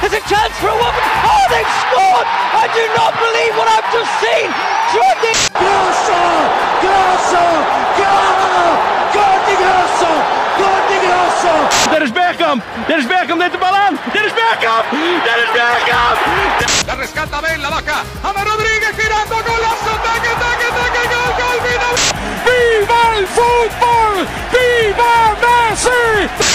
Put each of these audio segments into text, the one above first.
There's a chance for a woman. Oh, they've scored! I do not believe what I've just seen. Jordi Grosso! Grosso! Gol! Gol di Grosso! Gol di Grosso! Dennis Bergkamp! Dennis Bergkamp neemt de bal aan! Dennis Bergkamp! Dennis Bergkamp! La rescata Ben, la baja. Ama Rodríguez girando, golazo, taque, taque, taque, gol, gol, final. Viva el fútbol! Viva Messi!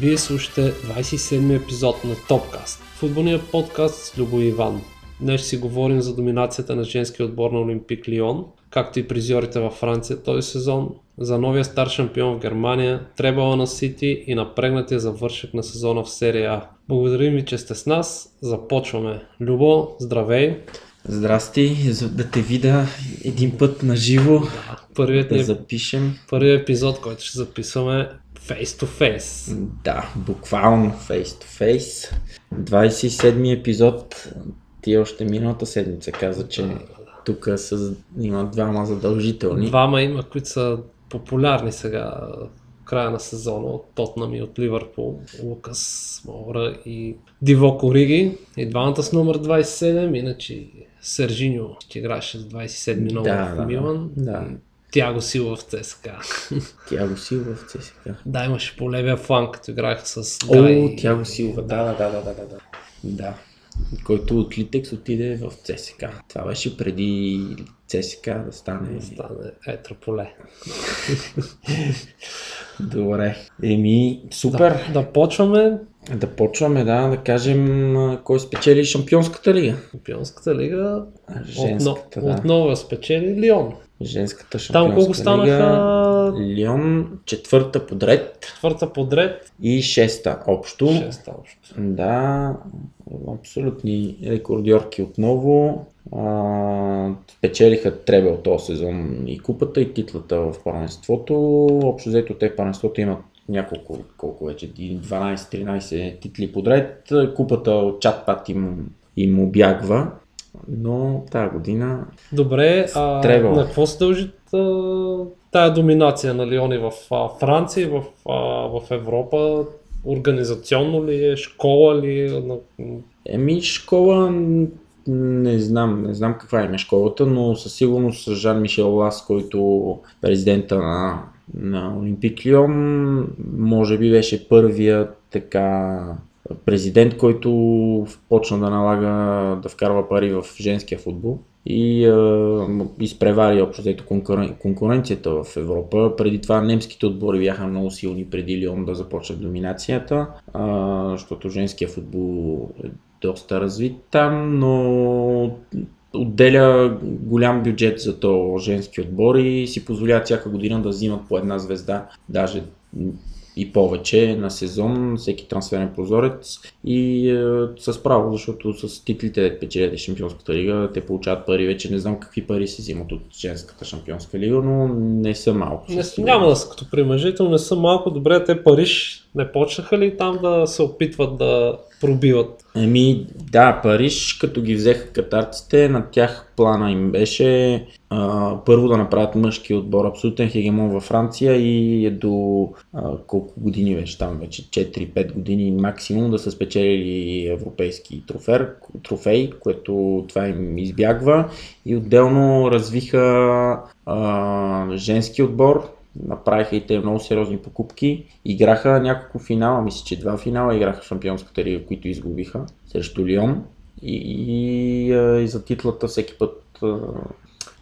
Вие слушате 27-ми епизод на Топкаст, футболния подкаст с Любо Иван. Днес ще си говорим за доминацията на женския отбор на Олимпик Лион, както и призьорите във Франция този сезон, за новия стар шампион в Германия, требала на Сити и напрегнатия завършък на сезона в серия А. Благодарим ви, че сте с нас. Започваме. Любо, здравей! Здрасти, за да те видя един път на живо, Първият, да ни, запишем. първият епизод, който ще записваме face to face. Да, буквално face to face. 27-ми епизод. Ти още миналата седмица каза, че тук са, има двама задължителни. Двама има, които са популярни сега края на сезона от Тотнам и от Ливърпул. Лукас Мора и Диво Кориги. И двамата с номер 27, иначе Сержиньо ще играеше с 27 номер Да, в да, Милан. да. И Тяго Силва в ЦСКА. Тяго Силва в ЦСКА. да, имаше по левия фланг, като играеха с О, Гай. Тяго Силва, да, да, да, да, да, да. Да. Който от Литекс отиде в ЦСКА. Това беше преди ЦСКА да стане. Стане етро поле. Добре. Еми, супер. Да, да почваме Да почваме, да, да кажем кой спечели Шампионската лига. Шампионската лига. Женската, Отно, да. Отново спечели Лион. Женската Там Шампионска колко станаха лига. Лион четвърта подред четвърта подред, и шеста общо. шеста общо. Да, абсолютни рекордьорки отново. А, спечелиха Требел този сезон и купата и титлата в първенството. Общо взето те в първенството имат няколко, колко вече, 12-13 титли подред. Купата от чат пат им, им обягва. Но тази година Добре, а Тревел. на какво се дължи тая доминация на Лиони в а, Франция и в, а, в Европа? Организационно ли е, школа ли е? Еми, школа не знам, не знам каква е школата, но със сигурност Жан Мишел Лас, който президента на, на Олимпик Лион, може би беше първият така президент, който почна да налага да вкарва пари в женския футбол и е, изпревари общо взето конкурен, конкуренцията в Европа. Преди това немските отбори бяха много силни преди Лион да започнат доминацията, а, защото женския футбол е доста развит там, но отделя голям бюджет за то женски отбор и си позволяват всяка година да взимат по една звезда, даже и повече на сезон, всеки трансферен прозорец и е, с право, защото с титлите де печелят Шампионската лига, те получават пари, вече не знам какви пари се взимат от женската Шампионска лига, но не са малко. Не, няма да са като при мъжете, но не са малко добре. Те Париж не почнаха ли там да се опитват да пробиват? Еми, да, Париж, като ги взеха катарците, на тях плана им беше а, първо да направят мъжки отбор, абсолютен хегемон във Франция и е до а, колко години вече там, вече 4-5 години максимум да са спечелили европейски трофер, трофей, което това им избягва. И отделно развиха а, женски отбор, направиха и те много сериозни покупки. Играха няколко финала, мисля, че два финала играха в Шампионската лига, които изгубиха срещу Лион. И, и, и за титлата всеки път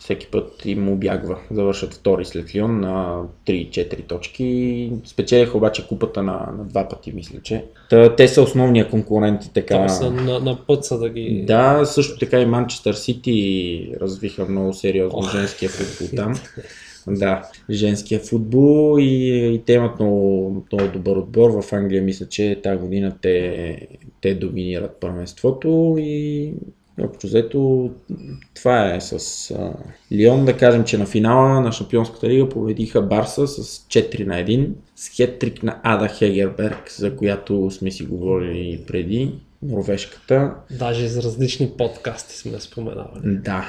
всеки път им обягва. Завършат втори след Лион на 3-4 точки. Спечелиха обаче купата на, на два пъти, мисля, че. Та, те са основния конкуренти, така. Там са на, на път са да ги... Да, също така и Манчестър Сити развиха много сериозно Ох. женския футбол там. Да, женския футбол и, и те имат много, много добър отбор. В Англия мисля, че тази година те, те доминират първенството и общо взето това е с а, Лион. Да кажем, че на финала на Шампионската лига победиха Барса с 4 на 1 с хеттрик на Ада Хегерберг, за която сме си говорили преди. Норвежката. Даже за различни подкасти сме споменавали. Да,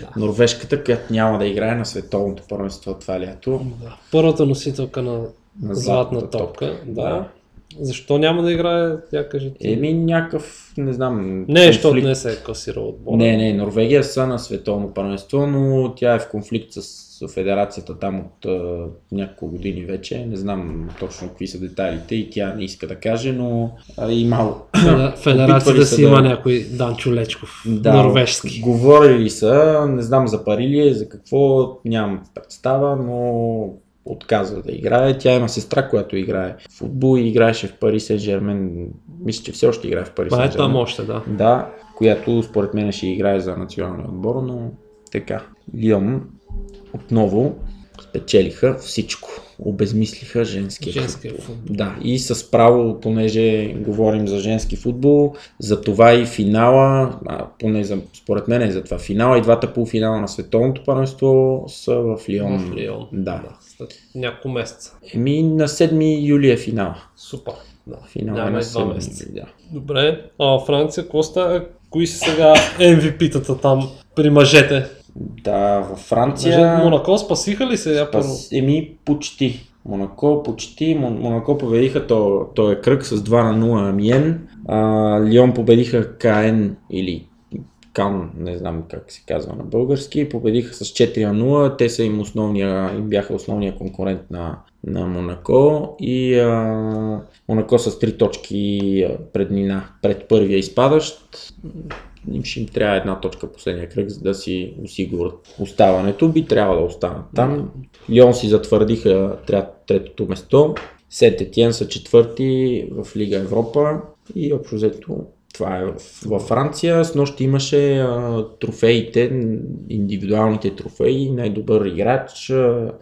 Да. Норвежката, която няма да играе на световното първенство това лято. Да. Първата носителка на, На златна топка. топка, Да. да. Защо няма да играе, тя кажи ти? Еми някакъв, не знам. не, защото не се е класирал отбора. Не, не, Норвегия са на световно първенство, но тя е в конфликт с федерацията там от а, няколко години вече. Не знам точно какви са детайлите и тя не иска да каже, но а, и. Феда- Федерацията си да- има някой Данчо Лечков. Да, норвежски. Говорили са, не знам за пари ли е, за какво, нямам представа, но отказва да играе. Тя има сестра, която играе в футбол и играеше в Пари Сен Жермен. Мисля, че все още играе в Пари Ма Сен е там още, да. Да, която според мен ще играе за националния отбор, но така. Лион отново спечелиха всичко. Обезмислиха женския, Женския футбол. футбол. Да, и с право, понеже говорим за женски футбол, за това и финала, а, поне за, според мен е за това финала и двата полуфинала на световното първенство са в Лион. В Лион. Да. След няколко месеца. Еми на 7 юли е финала. Супер. Да. Финала е на и два 7 месеца. да. Добре. А Франция, Коста, кои са сега MVP-тата там при мъжете? Да, във Франция... Мъже, Монако спасиха ли се? Я първо? Пас, еми, почти. Монако почти. Мон- Монако победиха то, то е кръг с 2 на 0 Амиен. А, Лион победиха КН или Кан, не знам как се казва на български. Победиха с 4 на 0. Те са им, основния, им бяха основния конкурент на, на Монако. И а, Монако с 3 точки преднина пред първия изпадащ им ще им трябва една точка последния кръг, за да си осигурят оставането. Би трябвало да останат там. Лион си затвърдиха третото место. Сент Етиен са четвърти в Лига Европа и общо взето това е във Франция. С нощи имаше а, трофеите, индивидуалните трофеи, най-добър играч, а,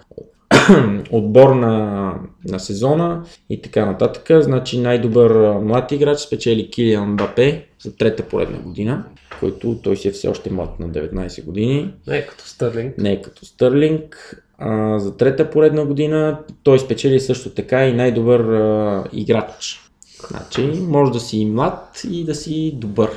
отбор на, на сезона и така нататък. Значи най-добър млад играч спечели Килиан Бапе за трета поредна година, който той си е все още млад на 19 години. Не, като Стърлинг. Не е като Стърлинг. А, за трета поредна година той спечели също така и най-добър а, играч. Значи може да си и млад и да си добър.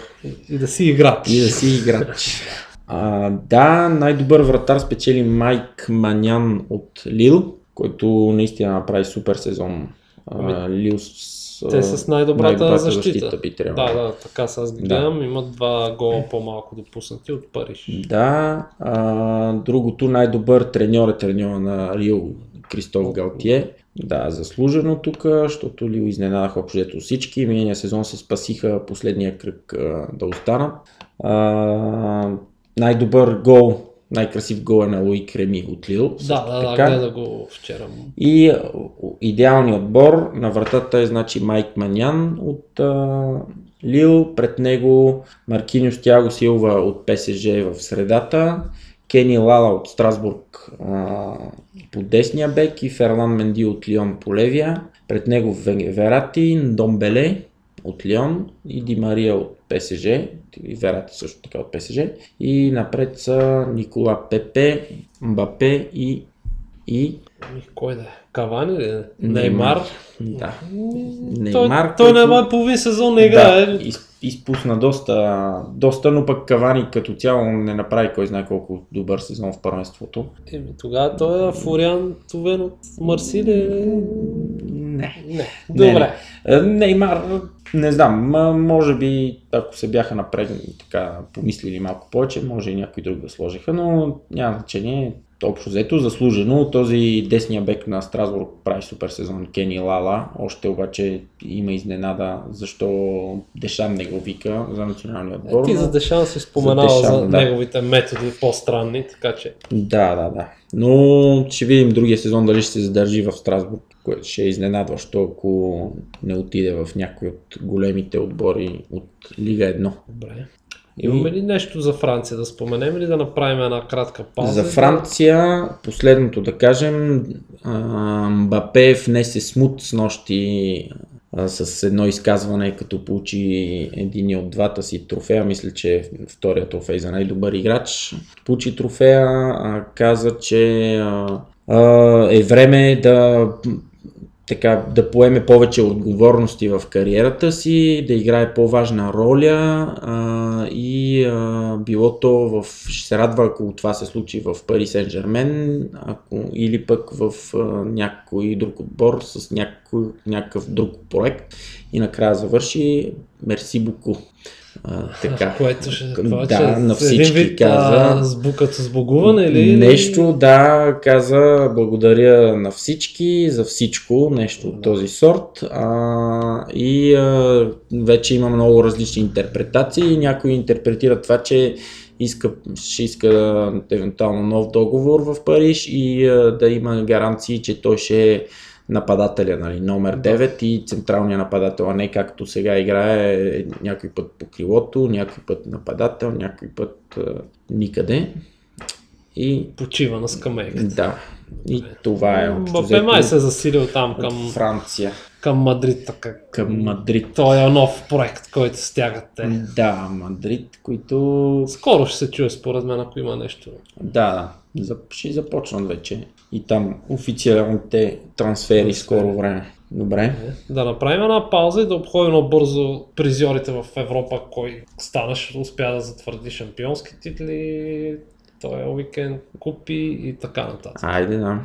И да си играч. И да си играч. А, да, най-добър вратар спечели Майк Манян от Лил, който наистина направи супер сезон. А, Лил с, Те с най-добрата, защита. би трябвало. Да, да, така са аз ги Да. гледам. Имат два гола по-малко допуснати от Париж. Да, а, другото най-добър треньор е треньора на Рил Кристоф Галтие. Да, заслужено тук, защото Лил изненадаха общо всички. Миналия сезон се спасиха последния кръг а, да останат. А, най-добър гол, най-красив гол е на Луи Креми от Лил. Да, да, да, така. гледа го вчера. И идеалният отбор на вратата е значи Майк Манян от а, Лил, пред него Маркиниус Тяго Силва от ПСЖ в средата, Кени Лала от Страсбург а, по десния бек и Ферлан Менди от Лион по левия, пред него Ве- Верати, Домбеле от Лион и Ди Мария от ПСЖ, и Верати също така от ПСЖ и напред са Никола Пепе, Мбапе и и Ами, Кой да е? Кавани ли? е? Неймар. Неймар. Да. Той, Неймар, той който- няма половин сезон не играе. Да, из, изпусна доста, доста, но пък Кавани като цяло не направи кой знае колко добър сезон в първенството. Еми, тогава той е Фуриан Тувен от Марсилия. Не. Не. Добре. Е, Неймар, не знам, може би ако се бяха напрегнали така, помислили малко повече, може и някой друг да сложиха, но няма значение. общо взето заслужено. Този десния бек на Страсбург прави супер сезон Кени Лала. Още обаче има изненада защо Дешам не го вика за националния отбор. Е, ти за Дешан си споменава за, Дешан, да. неговите методи по-странни, така че Да, да, да. Но ще видим другия сезон дали ще се задържи в Страсбург, което ще е изненадващо, ако не отиде в някой от големите отбори от Лига 1. добре. Имаме ли нещо за Франция да споменем или да направим една кратка пауза? За Франция, последното да кажем, Мбапе внесе смут с нощи с едно изказване, като получи един от двата си трофея, мисля, че втория трофей за най-добър играч. Получи трофея, каза, че е време да така, да поеме повече отговорности в кариерата си, да играе по-важна роля а, и а, било то в... Ще се радва, ако това се случи в Пари Сен Жермен, или пък в а, някой друг отбор с някой, някакъв друг проект и накрая завърши Мерси Буку. А, така. Което ще това, да, че на всички вид, каза. А, сбукът с богуване или? Нещо, да, каза благодаря на всички за всичко, нещо от този сорт. А, и а, вече има много различни интерпретации. Някои интерпретират това, че иска, ще иска евентуално нов договор в Париж и а, да има гаранции, че той ще е нападателя, нали, номер 9 и централния нападател, а не както сега играе някой път по крилото, някой път нападател, някой път а, никъде. И Почива на скамейката. да, и това е общо Мбапе май се е засилил там към, Франция към Мадрид, така. към Мадрид. Той е нов проект, който стягат те. Да, Мадрид, които... Скоро ще се чуе според мен, ако има нещо. Да, да, ще започнат вече и там официалните трансфери скоро време. Добре. Да направим една пауза и да обходим набързо призьорите в Европа, кой станаш, успя да затвърди шампионски титли, този уикенд купи и така нататък. Айде, да.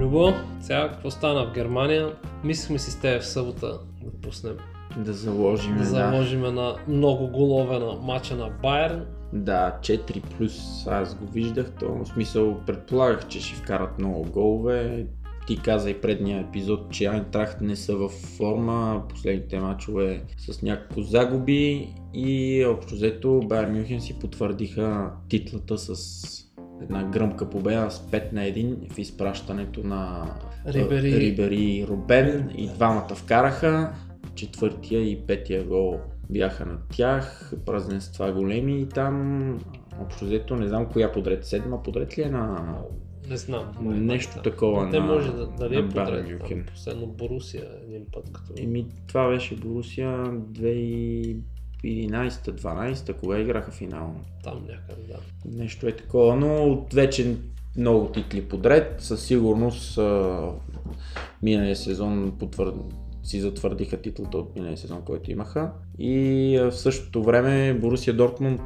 Любо, сега какво стана в Германия? Мислихме си с теб в събота да пуснем, Да заложим. да Да, заложим на много голове на матча на Байерн. да, 4 плюс аз го виждах, то в смисъл предполагах, че ще вкарат много голове. Ти каза и предния епизод, че Айнтрахт не са в форма, последните мачове с някакво загуби и общо взето Байер Мюнхен си потвърдиха титлата с една гръмка победа с 5 на 1 в изпращането на Рибери. Рибери и Рубен и двамата вкараха. Четвъртия и петия гол бяха на тях, празненства големи и там общо взето не знам коя подред, седма подред ли е на Не знам. нещо Да. такова Те на, може да, дали е подред. Там, Последно Борусия един път като... Еми, това беше Борусия 2011-12, кога играха финал. Там някъде, да. Нещо е такова, но от вече много титли подред. Със сигурност а, миналия сезон потвърд... си затвърдиха титлата от миналия сезон, който имаха. И а, в същото време Борусия Дортмунд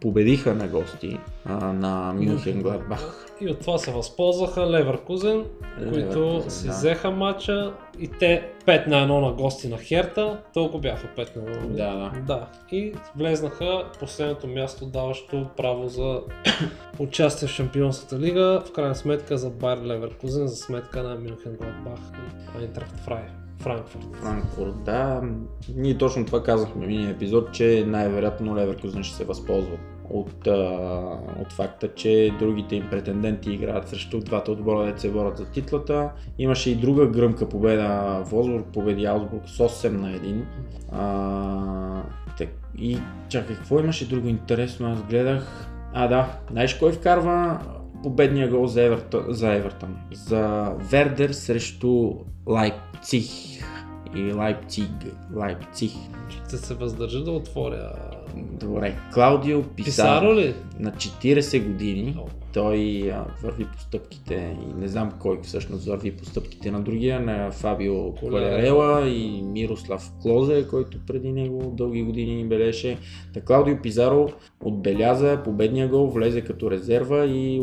победиха на гости а, на Мюнхен Гладбах. И от това се възползваха Леверкузен, които си да. взеха матча и те 5 на 1 на гости на Херта, толкова бяха 5 на 1. Да, да. Да. И влезнаха последното място, даващо право за участие в Шампионската лига, в крайна сметка за Байер Леверкузен, за сметка на Мюнхен Гладбах и Айнтрахт Фрай. Франкфурт. Франкфурт, да. Ние точно това казахме в миналия епизод, че най-вероятно Леверкузен ще се възползват от, а, от факта, че другите им претенденти играят срещу двата отбора, да се борят за титлата. Имаше и друга гръмка победа. Волсбург победи Аусбург с 8 на 1. А, так, и чакай, какво имаше друго интересно? Аз гледах. А, да, знаеш кой вкарва победния гол за Евертън? За, Евертън? за Вердер срещу Лайпциг. И Лайпциг. Лайпциг. Ще се въздържа да отворя Добре, Клаудио Писаро, Писаро ли? на 40 години. О. Той а, върви по стъпките и не знам кой всъщност върви по стъпките на другия, на Фабио Колерела и Мирослав Клозе, който преди него дълги години белеше. Та Клаудио Пизаро отбеляза победния гол, влезе като резерва и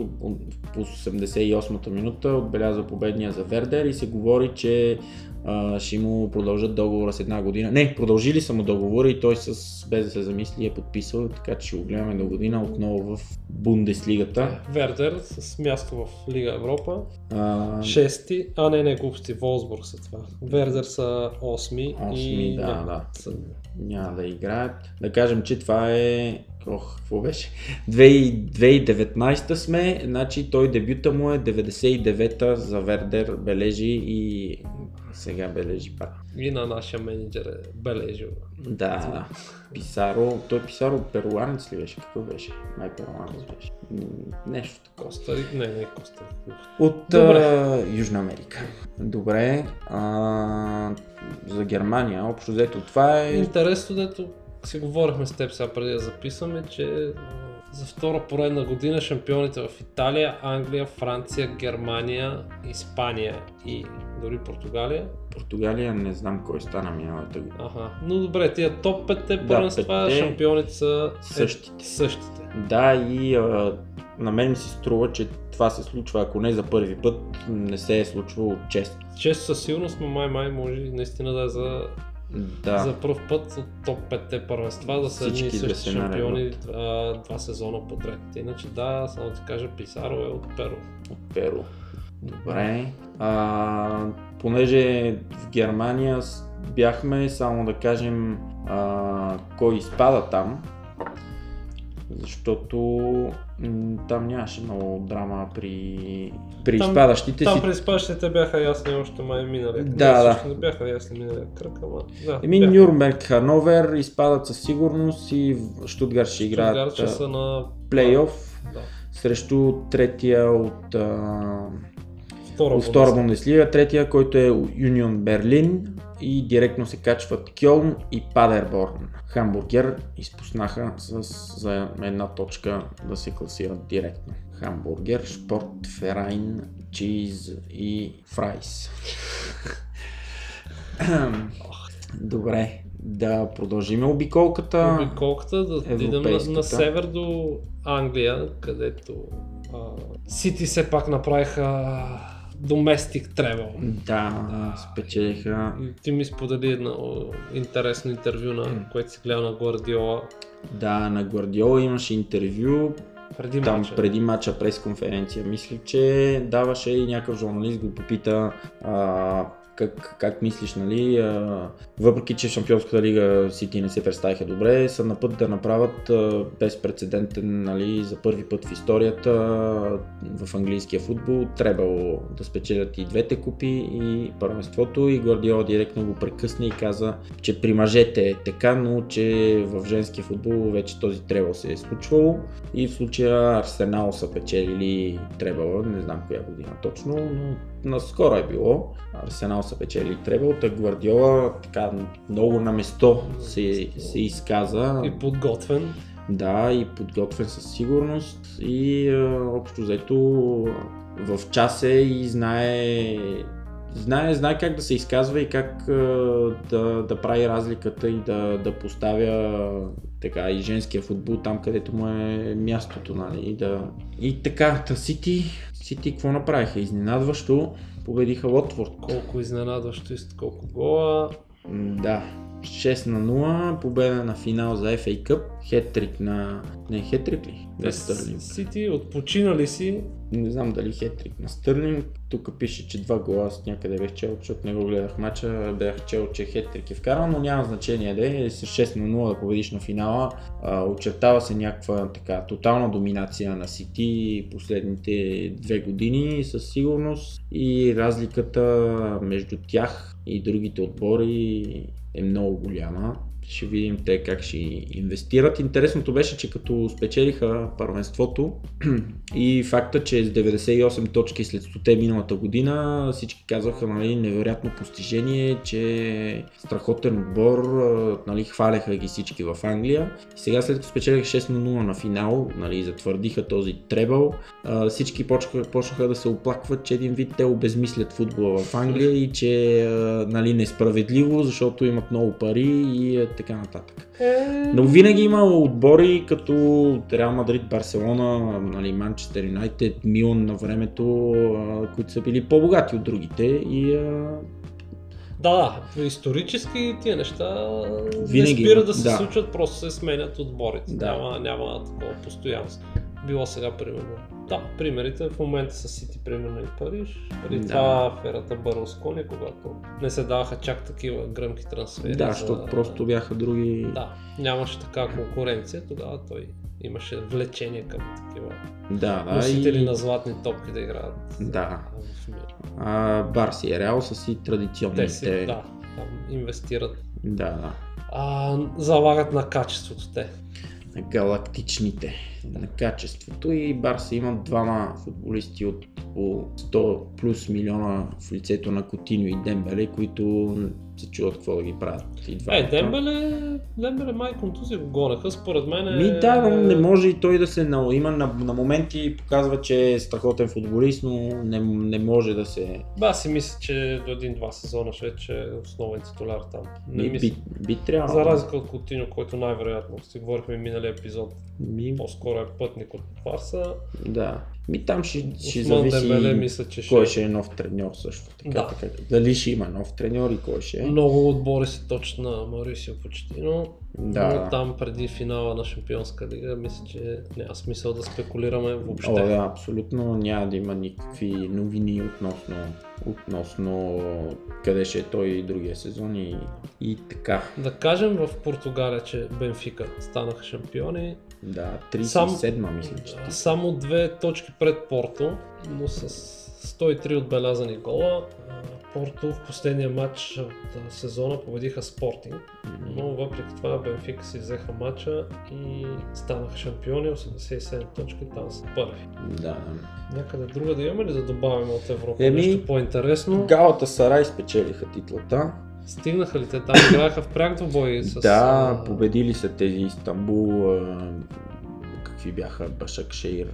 по 88-та минута отбеляза победния за Вердер и се говори, че а, ще му продължат договора с една година. Не, продължили са му договора и той с, без да се замисли е подписал, така че ще го гледаме до година отново в Бундеслигата. Вердер с място в Лига Европа. А, Шести, а не, не, глупости, Волсбург са това. Вердер са осми, Осми, и да, няма да. са- няма да играят. Да кажем, че това е... Ох, какво беше? 2000 2019 сме, значи той дебюта му е 99-та за Вердер бележи и сега бележи пак. И на нашия менеджер е бележил. Да, Писаро, той Писаро перуанец ли беше? Какво беше? Май перуанец беше. Нещо такова. Коста не, не Коста Рик. От а, Южна Америка. Добре, а, за Германия, общо взето това е... Интересно, дето си говорихме с теб сега преди да записваме, че за втора поредна година шампионите в Италия, Англия, Франция, Германия, Испания и дори Португалия. Португалия не знам кой стана миналата година. Аха. Но добре, тия топ 5 първенства, петте шампионите са е, същите. същите. Да, и а, на мен ми се струва, че това се случва, ако не за първи път, не се е случвало често. Често със сигурност, но май май може наистина да е за, Да, за първ път от топ 5 първенства да са едни и Всички да същи се шампиони наредят. два, сезона подред. Иначе да, само ти кажа, Писаро е от Перо. от Перу. Добре. А, понеже в Германия бяхме, само да кажем а, кой изпада там. Защото там нямаше много драма при, при Там- изпадащите Там си. през спащите бяха ясни още май миналия кръг. Да, да. Не бяха ясни миналия кръг, ама да. Еми бяха. Нюрнберг, Хановер изпадат със сигурност и в Штутгарт ще играят Штутгарт ще са на плейоф Да. срещу третия от, а, Втора, от втора. Бундеслига, третия, който е Юнион Берлин и директно се качват Кьолн и Падерборн. Хамбургер изпуснаха с, за една точка да се класират директно. Хамбургер, Шпорт, Ферайн, Чиз и Фрайс. Добре, да продължим обиколката. Обиколката да отидем на, на север до Англия, където Сити все пак направиха доместик тревел. Да, спечелиха. И Ти ми сподели едно интересно интервю, на което си гледал на Гвардиола Да, на Гвардиола имаше интервю преди там мача. преди матча пресконференция. Мисля, че даваше и някакъв журналист го попита а, как, как мислиш, нали, въпреки че Шампионската лига Сити не се представиха добре, са на път да направят безпредседентен, нали, за първи път в историята в английския футбол. Трябвало да спечелят и двете купи и първенството. И Гвардиола директно го прекъсна и каза, че при мъжете е така, но че в женския футбол вече този требал се е случвало. И в случая Арсенал са печелили требала, не знам коя година точно, но наскоро е било. Арсенал са печели требал, та Гвардиола така много на место се, се изказа. И подготвен. Да, и подготвен със сигурност и а, общо взето в час е и знае, знае, знае как да се изказва и как а, да, да прави разликата и да, да поставя така и женския футбол там, където му е мястото, нали, и да... И така, та Сити, Сити какво направиха? Изненадващо победиха Лотфорд. Колко изненадващо и с колко гола. Да, 6 на 0, победа на финал за FA Cup, хеттрик на... Не, хеттрик ли? Не, Стърлинг. Сити отпочинали си. Не знам дали хетрик на Стърлинг. Тук пише, че два гола аз някъде бях чел, защото не го гледах мача. Бях чел, че хетрик е вкарал, но няма значение да е. С 6 на 0 да победиш на финала. А, очертава се някаква така тотална доминация на Сити последните две години със сигурност. И разликата между тях и другите отбори е много голяма. Ще видим те как ще инвестират. Интересното беше, че като спечелиха първенството и факта, че с 98 точки след 100 миналата година всички казваха, нали, невероятно постижение, че страхотен отбор, нали, хваляха ги всички в Англия. И сега след като спечелиха 6 на 0 на финал, нали, затвърдиха този требъл, всички почнаха, почнаха да се оплакват, че един вид те обезмислят футбола в Англия и че нали, несправедливо, защото имат много пари и така нататък. Но винаги има отбори като Реал Мадрид, Барселона, нали, Манчестър Юнайтед, Милан на времето, които са били по-богати от другите и Да, да, исторически тия неща Винаги не спират има, да се да. случват, просто се сменят отборите. Да. Няма, няма такова постоянство. Било сега, примерно. Да, примерите в момента са Сити, примерно и Париж. Преди Да. това аферата Барлскони, когато не се даваха чак такива гръмки трансфери. да, за- защото просто бяха други... Да, нямаше така конкуренция, тогава той имаше влечение към такива да, да носители и... на златни топки да играят. Да. А, Барси и Реал са си Те традиционните. си, да, там инвестират. да, да. А, залагат на качеството те. Галактичните на качеството. И Барса имат двама футболисти от по 100 плюс милиона в лицето на Котиньо и Дембеле, които се чуват какво да ги правят. И двамата. Е, Дембеле, Дембеле май контузия го гонеха, според мен е... Ми да, но не може и той да се на... Има на, на моменти показва, че е страхотен футболист, но не, не може да се... Ба, си мисля, че до един-два сезона ще е, че е основен титуляр там. Не Ми, мисля. би, би трябвало. За разлика от Котиньо, който най-вероятно, си говорихме миналия епизод, Ми, по-скоро е пътник от Барса. да. Ми там ще, ще Осман зависи Дембеле мисля, че ще... кой ще е нов треньор също. Така, Да. така. Дали ще има нов треньор и кой ще е. Много отбори се точат на Марисио Почетино. Да. Но там преди финала на Шампионска лига, мисля, че няма смисъл да спекулираме въобще. О, да, абсолютно няма да има никакви новини относно, относно къде ще е той и другия сезон и, и така. Да кажем в Португалия, че Бенфика станаха шампиони. Да, Сам- 37-ма мисля, че. Само две точки пред Порто, но с 103 отбелязани гола. Порто в последния матч от сезона победиха Спортинг, но въпреки това Бенфика си взеха матча и станаха шампиони, 87 точки, там са първи. Да. Някъде друга да имаме ли да добавим от Европа Еми, нещо по-интересно? Галата Сарай спечелиха титлата. Стигнаха ли те там? Играха в пряк двубой с... Да, победили са тези Истанбул, какви бяха Башакшейр.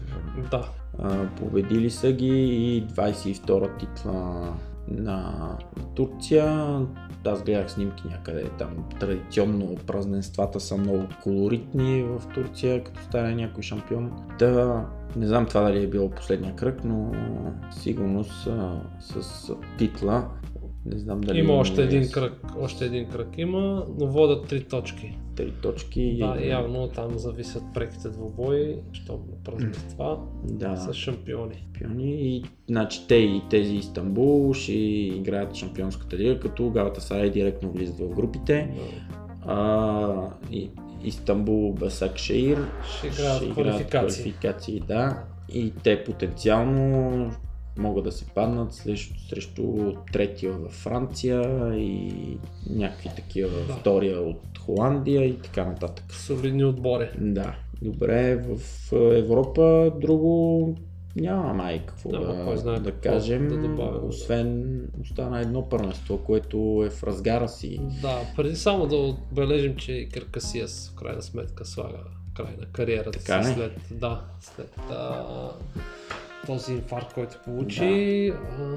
Да, А, победили са ги и 22-та титла на Турция. Аз гледах снимки някъде там. Традиционно празненствата са много колоритни в Турция, като стане някой шампион. Да, не знам това дали е било последния кръг, но сигурно с, с титла. Не знам дали има още е един кръг, още един кръг има, но водят три точки. Три точки. Да, явно там зависят преките двубои, щом това Да. са шампиони. шампиони и значи те и тези Истанбул ще играят шампионската лига, като Галата Сарай директно влизат в групите. А, и, Истанбул Басак Шеир Ще играят квалификации. квалификации, да. И те потенциално могат да се паднат срещу, срещу третия във Франция и някакви такива Да. втория от Холандия и така нататък. Солидни отбори. Да, добре, в Европа друго няма май какво Няма да, кой знае да какво кажем, да добавим. освен остана едно първенство, което е в разгара си. Да, преди само да отбележим, че Каркасиас в крайна сметка слага край на кариерата Така си след, да, след а, този инфаркт, който получи. А,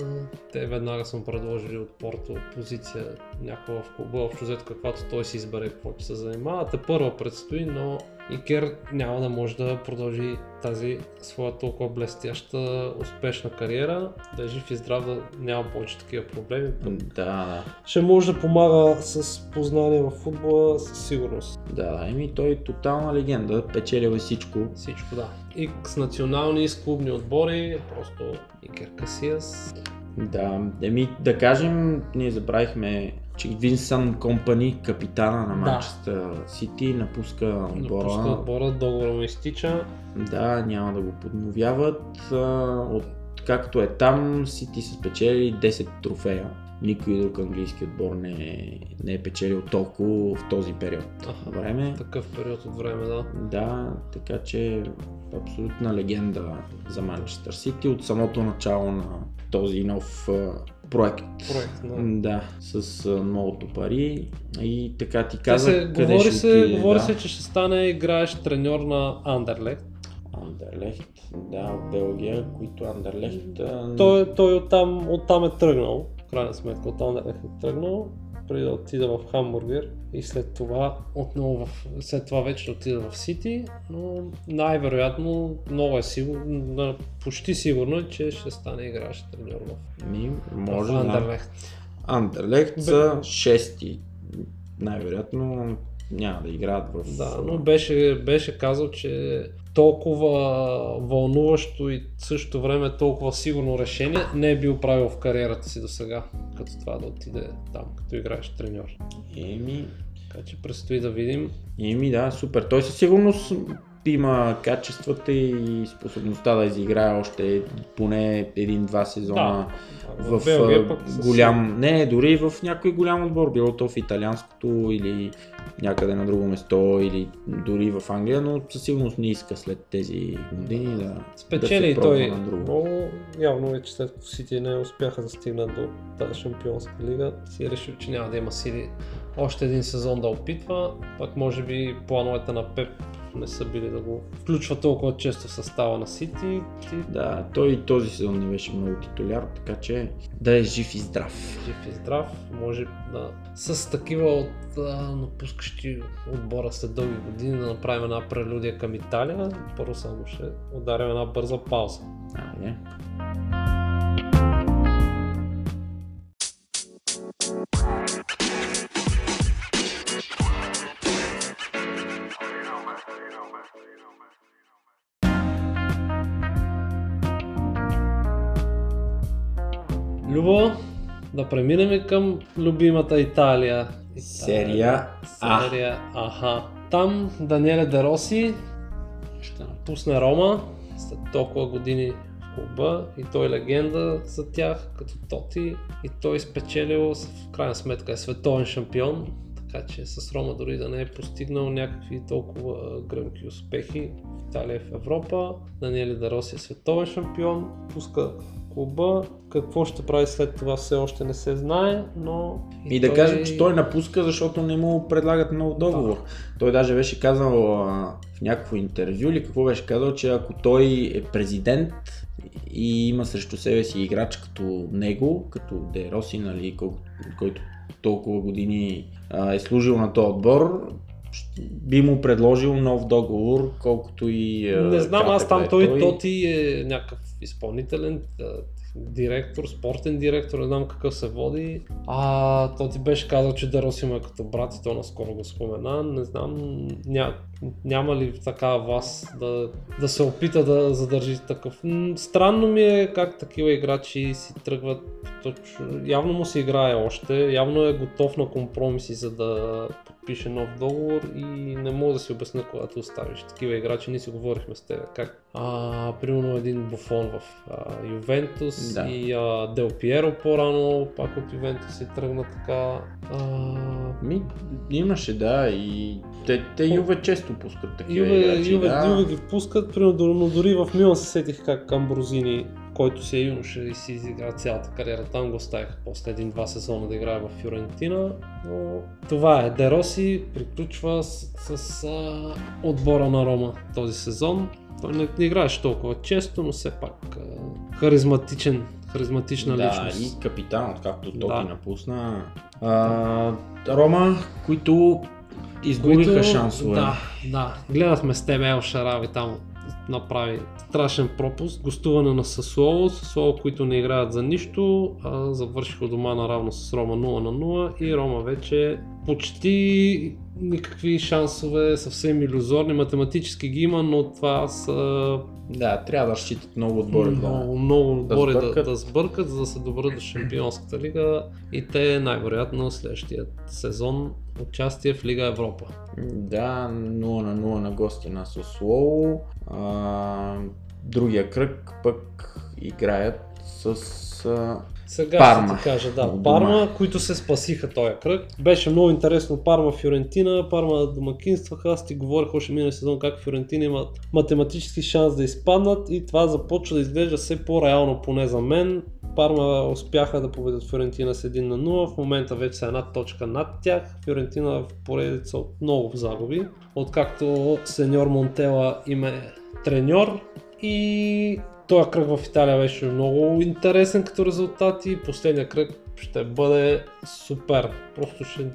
те веднага са му предложили от Порто позиция някаква в клуба, общо взето каквато той си избере какво ще се занимава. Те първа предстои, но Икер няма да може да продължи тази своя толкова блестяща, успешна кариера, да е жив и здрав, да няма повече такива проблеми. Да, да. Ще може да помага с познание в футбола със сигурност. Да, еми той е тотална легенда, печелил е всичко. Всичко, да. И с национални, и с клубни отбори, просто Икер Касиас. Да, еми да кажем, ние забравихме, че Винсън Компани, капитана на Манчестър Сити, напуска отбора. Напуска отбора, договора му изтича. Да, няма да го подновяват. От откакто е там, Сити са спечели 10 трофея. Никой друг английски отбор не е, не е печелил толкова в този период Аха. време. Такъв период от време, да. Да, така че абсолютна легенда за Манчестър Сити от самото начало на този нов проект. Проект, да. Да, с новото пари и така ти Те казах се, къде говори ще се, отиде, говори да. се, че ще стане играещ треньор на Андерлехт. Андерлехт, да, от Белгия, които Андерлехт... Той, той оттам, оттам е тръгнал, в крайна сметка от Андерлехт е тръгнал, преди да отида в Хамбургер и след това отново в, след това вече да отида в Сити, но най-вероятно много е сигурно, почти сигурно е, че ще стане играещ треньор в, Ми, в може да. Андерлехт. Андерлехт са шести. Най-вероятно няма да играят в... Да, но беше, беше казал, че толкова вълнуващо и в същото време толкова сигурно решение не е бил правил в кариерата си до сега, като това да отиде там, като играеш треньор. Еми, Така че предстои да видим. еми да, супер. Той със сигурност има качествата и способността да изиграе още поне един-два сезона Да, в, Белгия пък със голям, не, дори в някой голям отбор, било то в италианското или някъде на друго место или дори в Англия, но със сигурност не иска след тези години да, Спечели да той на друго. много. Явно вече след като Сити не успяха да стигнат до тази шампионска лига, си е решил, че няма да има сили още един сезон да опитва. Пак може би плановете на Пеп не са били да го включва толкова често в състава на Сити. И Да, той и този сезон не беше много титуляр, така че да е жив и здрав. жив и здрав, може да с такива от а, напускащи отбора след дълги години да направим една прелюдия към Италия. Първо само ще ударим една бърза пауза. Айде. Любо, да преминем към любимата Италия. Серия А. Серия Аха. Там Даниеле Дероси ще напусне Рома след толкова години в клуба и той е легенда за тях, като Тоти и той спечелил в крайна сметка е световен шампион, така че с Рома дори да не е постигнал някакви толкова гръмки успехи в Италия в Европа. Даниеле Дероси е световен шампион, пуска клуба. Какво ще прави след това все още не се знае, но... И да кажем, че той напуска, защото не му предлагат нов договор. Той даже беше казал а, в някакво интервю или какво беше казал, че ако той е президент и има срещу себе си играч като него, като Де Роси, нали, кой- който толкова години а, е служил на този отбор, би му предложил нов договор, колкото и а, Не знам, аз там е той, Тоти е някакъв изпълнителен а, директор, спортен директор, не знам какъв се води. А, Тоти беше казал, че Дероси му е като брат и то наскоро го спомена. Не знам, ня, няма ли такава вас да, да се опита да задържи такъв. Странно ми е как такива играчи си тръгват. Точно, явно му се играе още, явно е готов на компромиси, за да подпише нов договор и не мога да си обясня, когато оставиш такива играчи. Ние си говорихме с теб. Как, а, примерно един Буфон в а, Ювентус Да. и а, Дел Пиеро по-рано, пак от Ювентус си тръгна така. А, Ми, имаше, да, и те, те Юве често пускат такива Юве, играчи, Юве, да. Юве ги пускат, примерно, но дори в Милан се сетих как Амброзини, който си е юноша и си изигра цялата кариера, там го оставиха после един-два сезона да играе в Фиорентина, но това е. Дероси приключва с, с а, отбора на Рома този сезон. Той не, не играеше толкова често, но все пак а, харизматичен, харизматична да, личност. и капитан, откакто Тоти Да. напусна. А, Рома, които изгубиха които- шансове. Да, да. Гледахме с теб Ел Шарави там направи страшен пропуск. Гостуване на Сасуоло. Сасуоло, които не играят за нищо, а завършиха дома наравно с Рома 0 на 0 и Рома вече почти никакви шансове, съвсем иллюзорни, математически ги има, но това са Да, трябва да разчитат много отбори. много, Да. много отбори да, сбъркат. да сбъркат, за да се добрат до Шампионската лига и те най-вероятно следващия сезон участие в Лига Европа. да, 0 на 0 на гости на Сослово. Другия кръг пък играят с Сега Парма. ще ти кажа, да, У Парма, дома. които се спасиха този кръг. Беше много интересно Парма Фиорентина, Парма домакинстваха, аз ти говорих още миналия сезон как Фиорентина имат математически шанс да изпаднат и това започва да изглежда все по-реално поне за мен. Парма успяха да победят Фиорентина с 1 на 0, в момента вече са една точка над тях. Фиорентина в поредица от много загуби, откакто сеньор Монтела им е треньор и този кръг в Италия беше много интересен като резултати. Последния кръг ще бъде супер. Просто ще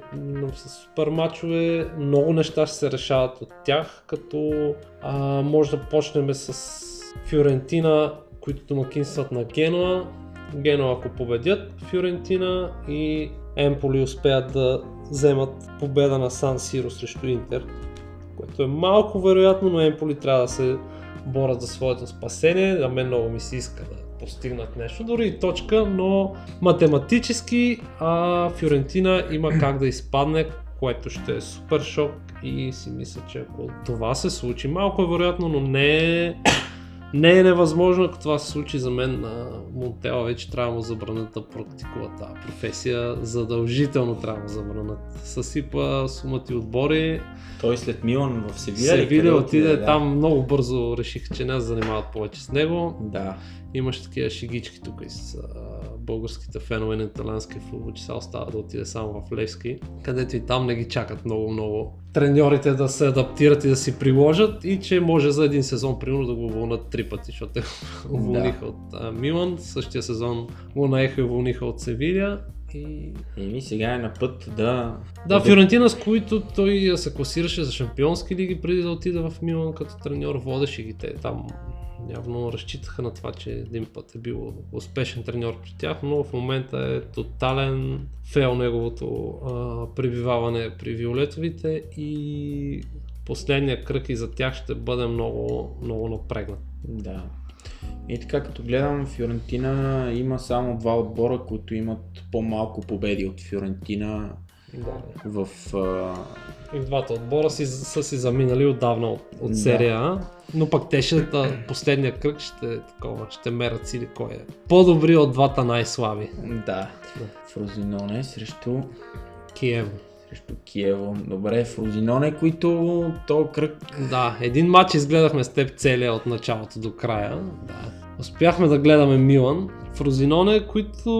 с супер мачове. Много неща ще се решават от тях, като а, може да почнем с Фиорентина, които домакинстват на Генуа. Генуа ако победят Фиорентина и Емполи успеят да вземат победа на Сан Сиро срещу Интер, което е малко вероятно, но Емполи трябва да се борят за своето спасение. На мен много ми се иска да постигнат нещо, дори и точка, но математически а, Фиорентина има как да изпадне, което ще е супер шок и си мисля, че ако това се случи, малко е вероятно, но не е, не е невъзможно, ако това се случи за мен на Монтела, вече трябва да му забранят да практикува тази професия, задължително трябва да му забранят. Съсипа сумати отбори, той след Милан в Севиля. Севиля отиде да. там, много бързо реших, че не занимават повече с него. Да. Имаше такива шегички тук и с българските фенове на италианския футбол, че сега остава да отиде само в Левски, където и там не ги чакат много-много треньорите да се адаптират и да си приложат и че може за един сезон примерно да го уволнат три пъти, защото те го уволниха от а, Милан, същия сезон го наеха и уволниха от Севиля и Еми сега е на път да... да, Фиорентина, с които той се класираше за шампионски лиги преди да отиде в Милан като треньор, водеше ги те там. Явно разчитаха на това, че един път е бил успешен треньор при тях, но в момента е тотален фейл неговото а, пребиваване при Виолетовите и последния кръг и за тях ще бъде много, много напрегнат. Да. И така като гледам, Фиорентина има само два отбора, които имат по-малко победи от Фиорентина Да. в... А... И двата отбора си, са си заминали отдавна от, от Да. серия А, но пък те ще, да, последния кръг ще, е такова, ще мерят сили кой е по-добри от двата най-слаби. Да. Фрозиноне срещу, Киево. Срещу Киево. Добре, Фрозиноне, които то кръг... Да, един матч изгледахме с теб целия от началото до края. Да. Успяхме да гледаме Милан. Фрозиноне, които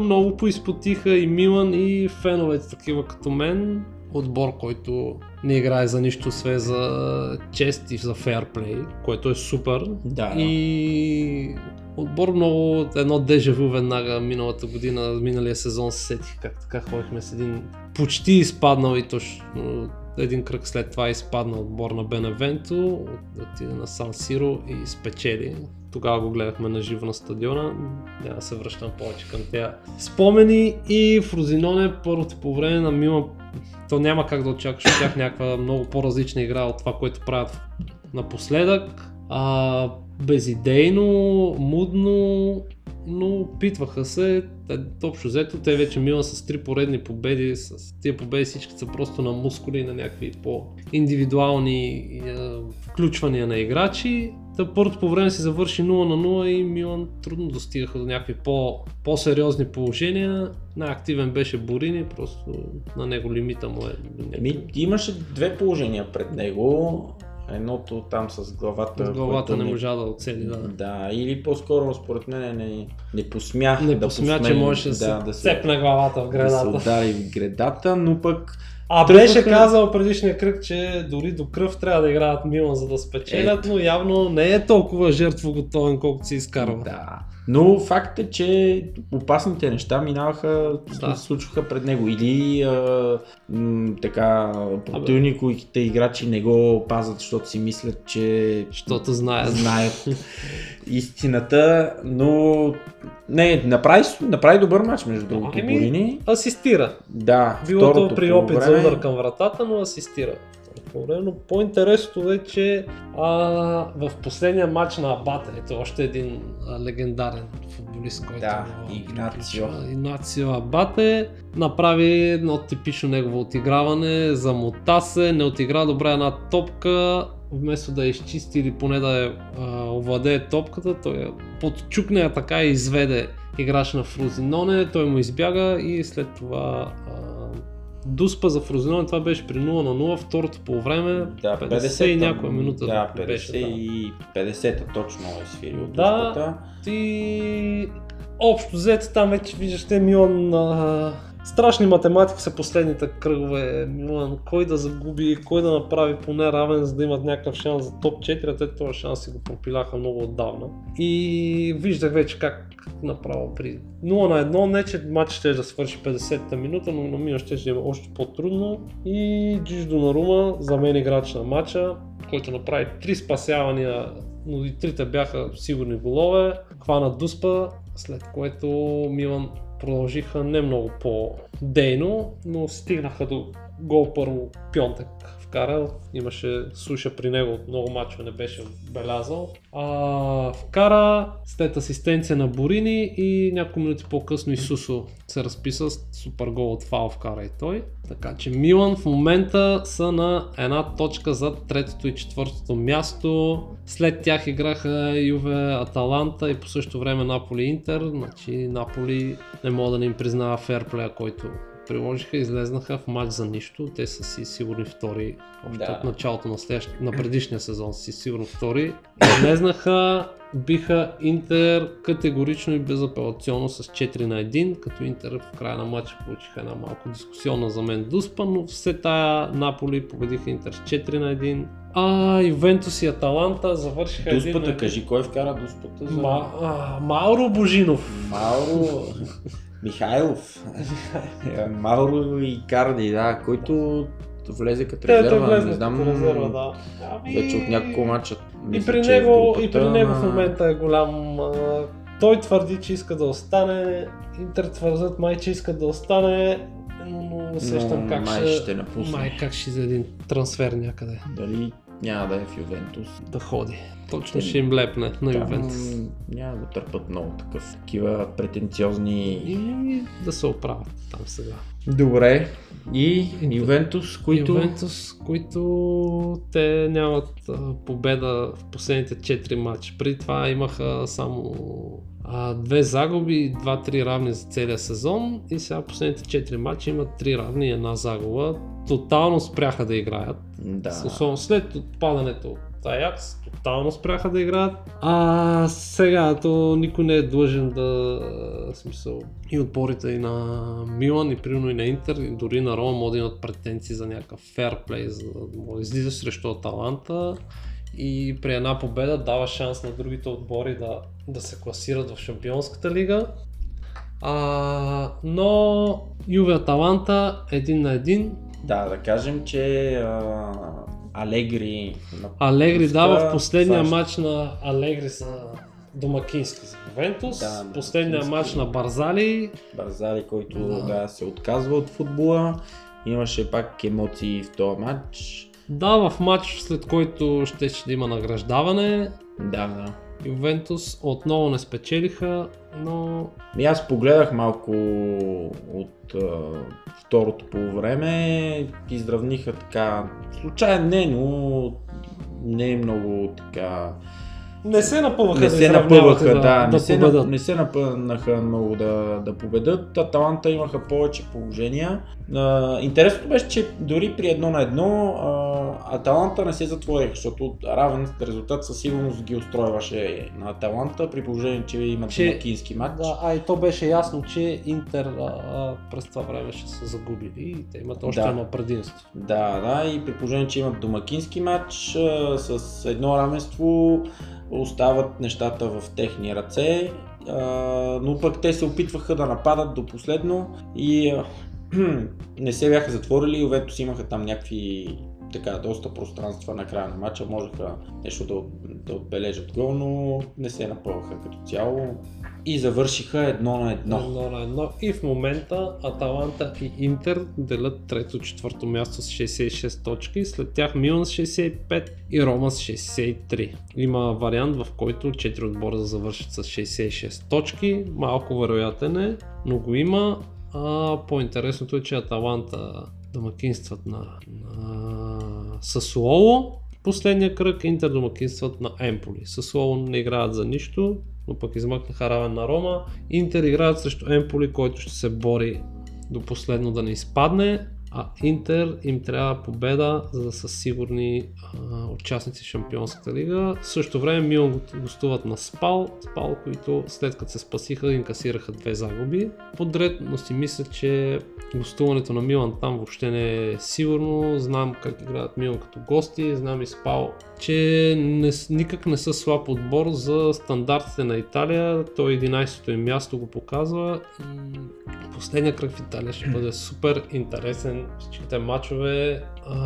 много поизпотиха и Милан и феновете такива като мен. Отбор, който не играе за нищо, освен за чест и за фейрплей, което е супер. Да. И отбор много, едно дежавю веднага миналата година, миналия сезон се сетих как така ходихме с един почти изпаднал и точно един кръг след това изпадна отбор на Беневенто, отиде на Сан Сиро и спечели. Тогава го гледахме на живо на стадиона. Няма да се връщам повече към тези спомени. И Фрозиноне първото по време на Милан то няма как да очакваш от тях някаква много по-различна игра от това, което правят напоследък. А, безидейно, мудно, но опитваха се. Общо взето, те вече Милан с три поредни победи, с тия победи всички са просто на мускули, на някакви по-индивидуални е, включвания на играчи. Та първото по време се завърши 0 на 0 и Милан трудно достигаха до някакви по, по-сериозни положения. Най-активен беше Борини, просто на него лимита му е. Еми, имаше две положения пред него. Едното там с главата. С главата не можа да оцели, да. Да, или по-скоро според мен не, не посмях Не да посмя, че посмели, можеше да, се да, да се, цепне главата в да гредата. се удари в гредата, но пък А Тръгнаха- беше казал предишния кръг, че дори до кръв трябва да играят Милан за да спечелят, но явно не е толкова жертвоготовен, колкото си изкарва. Да. Но факт е, че опасните неща минаваха, Да. се случваха пред него. Или а, м, така, противниковите играчи не го пазят, защото си мислят, че Защото знаят. знаят истината, но не, направи, направи добър матч между другото Борини. Асистира. Да, Било то при опит за удар към вратата, но асистира. По време, Но по-интересното е, че а, в последния матч на Абате, ето още един а, легендарен футболист, който Да, Игнацио. Игнацио Абате направи едно типично негово отиграване, замота се, не отигра добре една топка вместо да изчисти или поне да я а, овладее топката, той я подчукне така и изведе играч на Фрузиноне, той му избяга и след това а, Дуспа за Фрузиноне, това беше при 0 на 0, второто по време, Да, 50, 50 и някоя минута Да, 50 беше. Да. и 50-та точно е свирил Да. Дуспата. Ти общо взето там вече виждаш те Милан а... Страшни математики са последните кръгове. Милан, кой да загуби, кой да направи поне равен, за да имат някакъв шанс за топ 4, а те този шанс си го пропиляха много отдавна. И виждах вече как направо при 0 на 1, не че матч ще да свърши 50-та минута, но на Милан ще ще има още по-трудно. И Джиш Донарума, за мен играч на матча, който направи три спасявания но и трите бяха сигурни голове. Хвана Дуспа, след което Милан продължиха не много по-дейно, но стигнаха до гол първо Пьонтек вкара, имаше суша при него от много мачове не беше белязал. А, вкара след асистенция на Борини и няколко минути по-късно Исусо се разписа с супер гол от фал вкара и той. Така че Милан в момента са на една точка за третото и четвъртото място. След тях играха Юве Аталанта и по същото време Наполи Интер. Значи Наполи не мога да не им признава ферплея, който приложиха, излезнаха в матч за нищо. Те са си сигурни втори. Още Да. от началото на, следващ... на предишния сезон си сигурно втори. Излезнаха, биха Интер категорично и безапелационно с 4 на 1, като Интер в края на матча получиха една малко дискусионна за мен дуспа, но все тая Наполи победиха Интер с 4 на 1. А Ювентус и Аталанта завършиха Дуспата, един. кажи кой вкара дуспата за... Ма, а, Мауро Божинов. Мауро Михайлов. Е, Мауро и Карди, да, който влезе като той резерва. влезна не знам, като резерва, да. Ами, вече от няколко мача. И при е него, групата, и при него в момента е голям. А, той твърди, че иска да остане. Интер твърдят май, че иска да остане. Но не сещам Но как май ще... ще напусне. Май как ще за един трансфер някъде Дали няма да е в Ювентус. да ходи. Точно ще им лепне на Там Ювентус. Няма да търпат много такъв, такива претенциозни... И да се оправят там сега. Добре. И Ювентус, които... Ювентус, които те нямат победа в последните 4 матча. Преди това имаха само а, две загуби и 2-3 равни за целия сезон и сега последните 4 матча имат 3 равни и една загуба. Тотално спряха да играят. Да. Особено след отпадането от Аякс, тотално спряха да играят. А сега, то никой не е длъжен да, смисъл, и отборите и на Милан, и примерно и на Интер, и дори на Рома могат да имат претенции за някакъв ферплей, за да излизаш срещу Аталанта и при една победа дава шанс на другите отбори да, да се класират в Шампионската лига. А, но Юве Аталанта един на един, Да, да кажем, че а, Алегри... Алегри дава в последния ще- матч на Алегри са домакински за Ювентус, Да, последния матч на Барзали, Барзали, който Да. да. се отказва от футбола. Имаше пак емоции в този матч. Да в матч след който ще, ще има награждаване, Да, да. Ювентус отново не спечелиха, но И аз погледах малко от а, второто по време. Изравниха така. Случайен не, но не е много така. Не се напъваха Не да се напъваха, да, да, не, да се, победат. не се напънаха много да, да победат. Аталанта имаха повече положения. А, интересното беше, че дори при едно на едно а, Аталанта не се затвориха, защото равен резултат със сигурност ги устройваше на Аталанта, при положение, че имат Че- домакински матч. Да, а и то беше ясно, че Интер а, а, през това време ще са загубили и те имат още Да. едно предимство. Да, да, и при положение, че имат домакински матч а, с едно равенство, остават нещата в техни ръце, но пък те се опитваха да нападат до последно и не се бяха затворили, Ювентус имаха там някакви така, доста пространства на края на матча, можеха нещо да, да отбележат гол, но не се напълваха като цяло и завършиха едно на едно. Едно на едно. И в момента Аталанта и Интер делят трето четвърто място с 66 точки. След тях Милан с 65 и Рома с 63. Има вариант, в който 4 отбора да завършат с 66 точки. Малко вероятен е, но го има. А по-интересното е, че Аталанта домакинстват на, на Сасуоло Последния кръг Интер домакинстват на Емполи. Със слово не играят за нищо, но пък измъкнаха равен на Рома. Интер играят срещу Емполи, който ще се бори до последно да не изпадне, а Интер им трябва победа, за да са сигурни а, участници в Шампионската лига. В същото време Милан гостуват на Спал, Спал, които след като се спасиха, инкасираха две загуби подред, но си мисля, че гостуването на Милан там въобще не е сигурно. Знам как играят Милан като гости, знам и Спал, че не, никак не са слаб отбор за стандартите на Италия. Той 11-то им място го показва последния кръг в Италия ще бъде супер интересен. Всичките матчове а,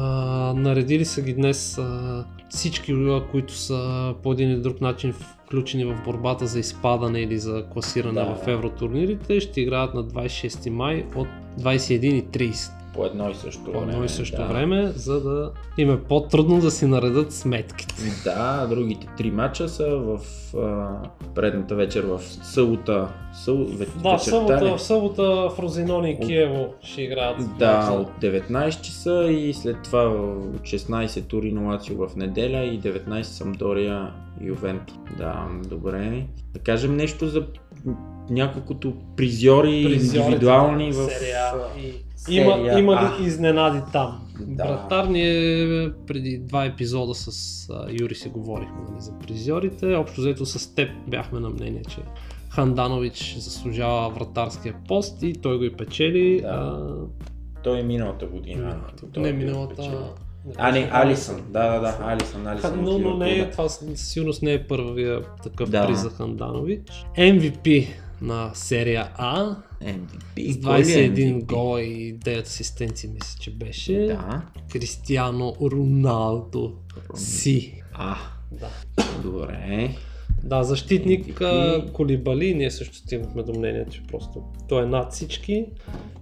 наредили са ги днес а, всички, които са по един или друг начин включени в борбата за изпадане или за класиране Да. в евротурнирите, ще играят на 26 май от 21.30 По едно и също по едно и също да. време, за да им е по-трудно да си наредат сметките. Да, другите три мача са в а, предната вечер в събота. Съл... ве- Да, в събота, в събота в Розинони и Киево ще играят. Да, от 19 часа и след това от 16 Турино Лацио в неделя и 19 Самдория Ювенто. Да, добре. Да кажем нещо за няколкото призьори, индивидуални в серия. И... Серия Има, има А. ли изненади там? Да. Вратар ние преди два епизода с а, Юри си говорихме нали, за призьорите. Общо взето с теб бяхме на мнение, че Ханданович заслужава вратарския пост и той го и печели. Да. А, Той е миналата година. миналата- Той не е миналата. не А, не, Алисън. Да, да, да, Алисън, Алисън. Но, но не е, това със сигурност не е първия такъв Да. приз за Ханданович. MVP на серия А MVP. с е 21 MVP? гола и 9 асистенции мисля, че беше. Да. Кристиано Роналдо си. А, Да. добре. Да, защитник MVP. а, Колибали, ние също стигнахме до мнение, че просто той е над всички.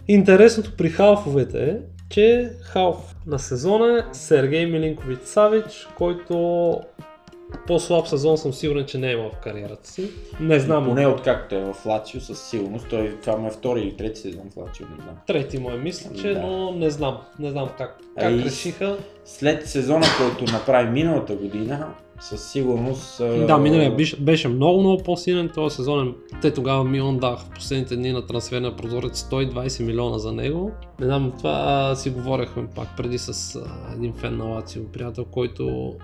Интересното при халфовете е, че халф на сезона е Сергей Милинкович Савич, който по-слаб сезон съм сигурен, че не е имал в кариерата си. Не знам, Поне откакто е в Лацио, със сигурност. Той, това му е втори или трети сезон в Лацио, не знам. трети му е мисля, че, Да. но не знам, не знам как, А как и- решиха. След сезона, който направи миналата година, със сигурност... а, Да, миналия беше, беше много, много по-силен този сезон. Те тогава Милан даха в последните дни на трансферния прозорец 120 милиона за него. Не знам, това а, си говорихме пак преди с а, един фен на Лацио, приятел, който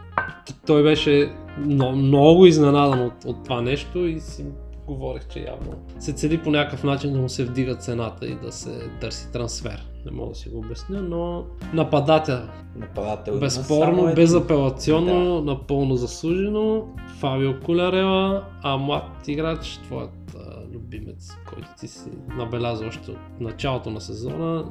той беше много, много изненадан от, от това нещо и си говорех, че явно се цели по някакъв начин да му се вдига цената и да се търси трансфер. Не мога да си го обясня, но нападател Нападател. Безспорно, безапелационно, напълно заслужено. Фабио Кулярела, а млад играч, твоят а, любимец, който ти си набеляза още от началото на сезона,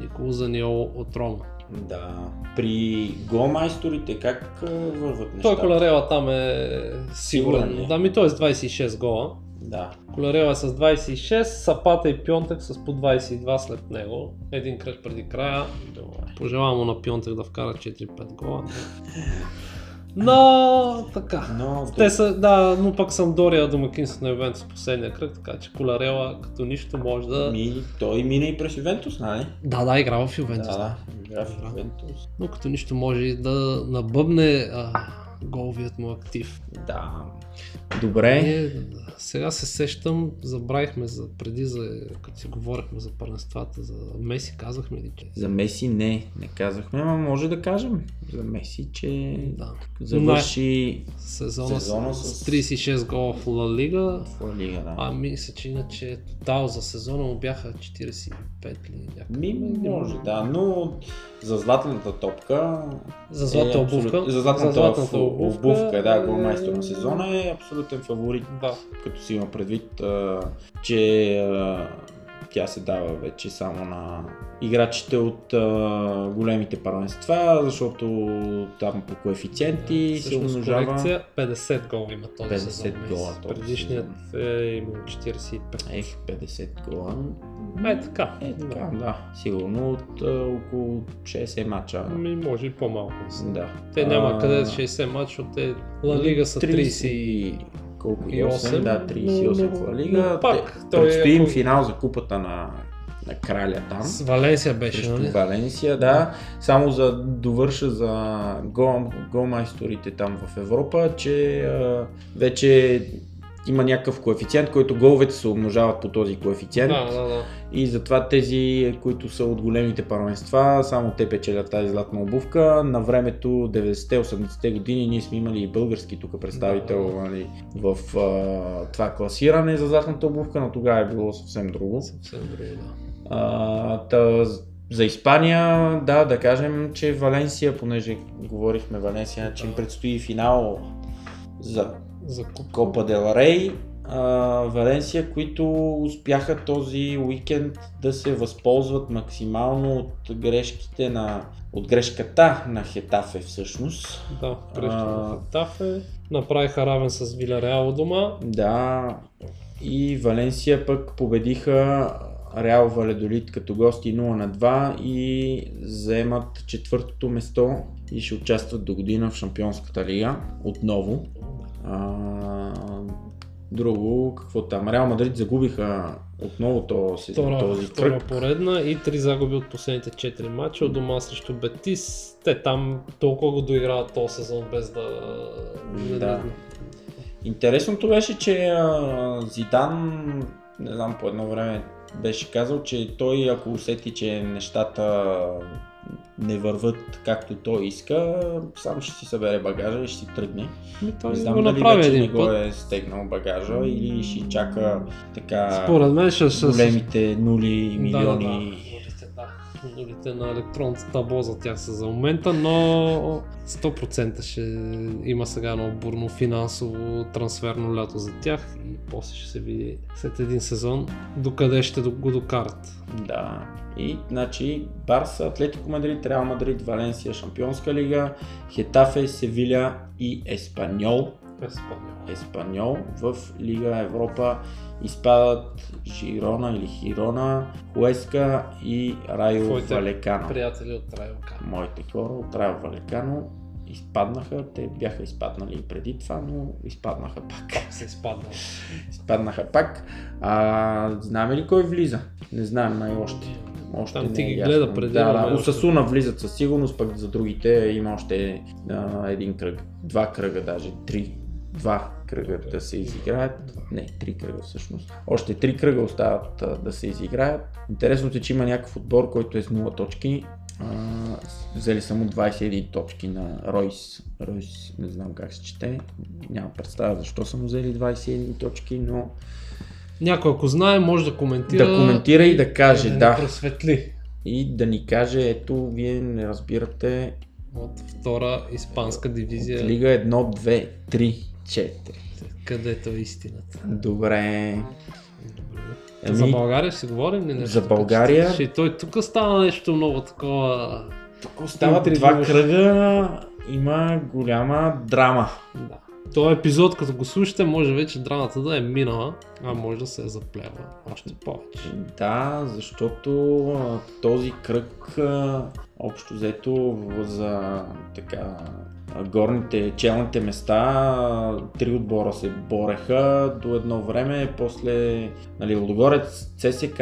Никола Заниол от Рома. Да. При голмайсторите как върват нещата? Той Кулярела там е Сигурен сигурен. Да, ми той е с 26 гола. Да. Кулярела е с 26, Сапата и Пионтек с по 22 след него. Един кръг преди края. Добре. Пожелавам му на Пионтек да вкара 4-5 гола. Но така. Но Те са, да, но пък съм Дория домакинство на Ювентус последния кръг, така че Коларела като нищо може да... Ми, той мина и през Ювентус, нали? Да, да, играва в Ювентус. Да, да. Игра в Да. Ювентус. Но като нищо може и да набъбне а, головият му актив. Да. Добре. Ние, сега се сещам, забравихме за, преди, за, като си говорихме за първенствата, за Меси, казахме ли, че... За Меси не, не казахме, но може да кажем за Меси, че Да. завърши Сезона, Сезона с, с- с 36 гола в Ла Лига. в Ла Лига, да. А мисля, че иначе тотал за сезона му бяха 45 ли някакъв. Ми, може, да, но за златната топка За златната е обувка. абсолют- За златната, За златната обувка, обувка да, е- голмайстор на сезона е абсолютен фаворит, Да. като си има предвид, а, че а, тя се дава вече само на играчите от а, големите първенства, защото там по коефициенти се Всъщност умножава. корекция 50 гола има този 50 сезон. гола Меси. този Предишният е имал 45. Ех, 50 гола. Е така. Е, така, да. Сигурно от а, около 60 мача. Ами може и по-малко. Да. Те няма А, къде 60 мача, от те Ла Лига са 30 и... Колко? и 8, осем, да, 38 но- в Ла Лига. пак, Те- е Предстои им финал за купата на на краля там. С Валенсия беше, нали? Валенсия, да. Само за довърша за гол, голмайсторите там в Европа, че а, вече има някакъв коефициент, който головете се умножават по този коефициент. Да, да, да. И затова тези, които са от големите първенства, само те печелят тази златна обувка. На времето, 90-те, 80-те години, ние сме имали и български тук представител Да. нали, в а, това класиране за златната обувка, но тогава е било съвсем друго. Съвсем друго, да. А, та, за Испания, да, да кажем, че Валенсия, понеже говорихме Валенсия, че им предстои финал за За. Копа Дел Рей. Валенсия, които успяха този уикенд да се възползват максимално от грешките на от грешката на Хетафе всъщност. Да, грешка А. на Хетафе. Направиха равен с Виляреал у дома. Да, и Валенсия пък победиха Реал Валедолит като гости 0 на 2 и заемат четвъртото место и ще участват до година в Шампионската лига отново. А, друго, какво там? Реал Мадрид загубиха отново този, Втора, този втора кръг. поредна и три загуби от последните 4 мача от дома срещу Бетис. Те там толкова го доиграват този сезон без да... Да. Интересното беше, че а, Зидан, не знам, по едно време беше казал, че той ако усети, че нещата не върват както той иска, сам ще си събере багажа и ще си тръгне. Ми, той не го знам дали направи вече не един го път. е стегнал багажа или ще чака така Според мен ще... големите нули и Да, да, да. милиони. Да. Нулите на електронното табло за тях са за момента, но 100% ще има сега едно бурно финансово трансферно лято за тях и после ще се види след един сезон докъде ще го докарат. Да. И, значи, Барса, Атлетико Мадрид, Реал Мадрид, Валенсия, Шампионска лига, Хетафе, Севиля и Еспаньол. Еспаньол. Еспаньол в Лига Европа изпадат Жирона или Хирона, Хуеска и Райо Твоите Валекано. Приятели от Райока. Моите хора от Райо Валекано изпаднаха, те бяха изпаднали и преди това, но изпаднаха пак. Се изпаднал. Изпаднаха пак. А, знаем ли кой влиза? Не знаем най още. Още Там не ти е ги ясно. гледа преди, Да, да. още- Осасуна влизат със сигурност, пък за другите има още а, един кръг. Два кръга даже. Три. Два кръга да се изиграят. Не, три кръга всъщност. Още три кръга остават а, да се изиграят. Интересното е, че има някакъв отбор, който е с 0 точки. А, взели само 21 точки на Ройс. Ройс, не знам как се чете. Няма представа защо са му взели 21 точки, но Някой ако знае може да коментира. Да коментира и да каже, ни да. просветли. и да ни каже, ето, вие не разбирате От втора испанска дивизия, от Лига 1, 2, 3, 4. където е истината. Добре. За Ами, България ще си говорим ли нещо? За България? Ще, той тук стана нещо много такова. тук Интригуваш. два кръга, има голяма драма. Да. Този епизод, като го слушате, може вече драмата да е минала, а може да се е заплева още повече. Да, защото този кръг общо взето за така горните челните места три отбора се бореха до едно време, после нали, Лудогорец, ЦСК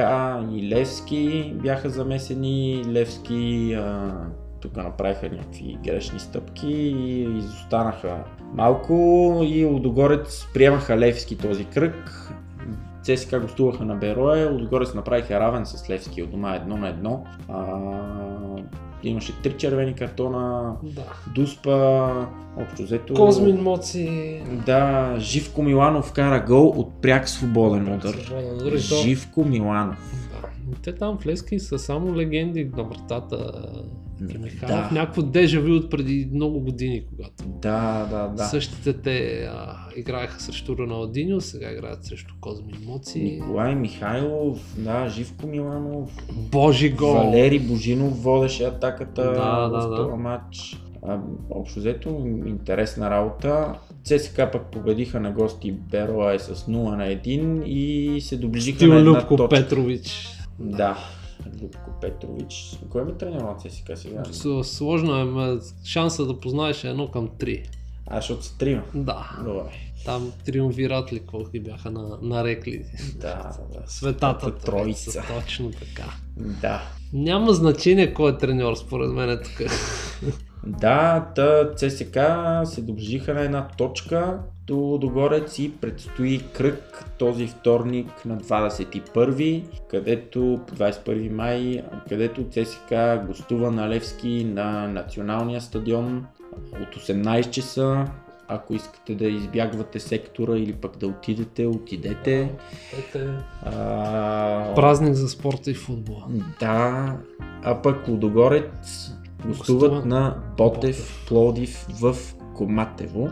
и Левски бяха замесени, Левски а, тук направиха някакви грешни стъпки и изостанаха малко и Лудогорец приемаха Левски този кръг. ЦСКА гостуваха на Берое, Лудогорец направиха равен с Левски от дома едно на едно. А, имаше три червени картона, Да. Дуспа, общо взето... Козмин Моци. Да, Живко Миланов кара гол от пряк свободен удар. Свободен Живко Миланов. Да. Те там в Лески са само легенди на вратата. Михайлов, Да. някакво дежави от преди много години, когато Да, да, да. същите те а, играеха срещу Роналдиньо, сега играят срещу Козмин Моци. Николай Михайлов, да, Живко Миланов, Божи гол! Валери Божинов водеше атаката Да, да, в да. този матч. А, общо взето, интересна работа. ЦСКА пък победиха на гости Бероа с 0 на 1 и се доближиха Стил на една Любко точка. Петрович. Да, Любко Петрович. Кой ме тренира на ЦСКА сега? Сложно е, шанса да познаеш е едно към три. А, защото са трима. Да. Добре. Там триумвират ли, какво ги бяха на, нарекли? Да, да. Светата Светата троица. троица. Точно така. Да. Няма значение кой е треньор, според мен е тук. Да, та ЦСК се доближиха на една точка до Догорец и предстои кръг този вторник на 21, където 21 май, където ЦСК гостува на Левски на националния стадион от 18 часа. Ако искате да избягвате сектора или пък да отидете, отидете. Ете, А, Празник за спорта и футбола. да, а пък Лудогорец гостуват Гостува на Ботев, Ботев. Плодив в Коматево.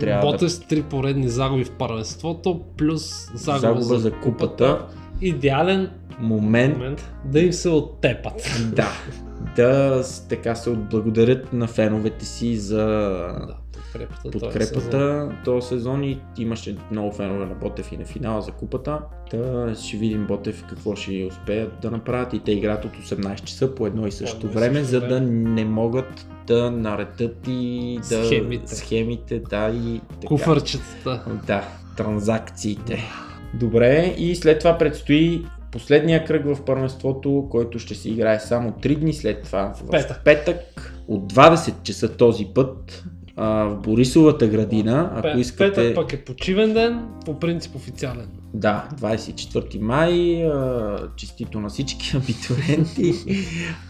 Трябва. Боте да- с три поредни загуби в първенството, плюс загуба, Загуба за купата. Идеален Момент. момент да им се оттепат. да, да така се отблагодарят на феновете си за Да, подкрепата. този сезон. подкрепата този сезон и имаше много фенове на Ботев и на финала за купата. Та ще видим Ботев какво ще успеят да направят и те играят от 18 часа по едно и също едно и време, също за да не могат да наредят и да... Схемите. схемите да и така. Куфърчетата. Да, транзакциите. Добре, и след това предстои последния кръг в първенството, който ще се играе само 3 дни след това. В Петък. петък от 20 часа този път а, в Борисовата градина, ако Пет- искате... Петък пък е почивен ден, по принцип официален. Да, 24 май, а, честито на всички абитуриенти.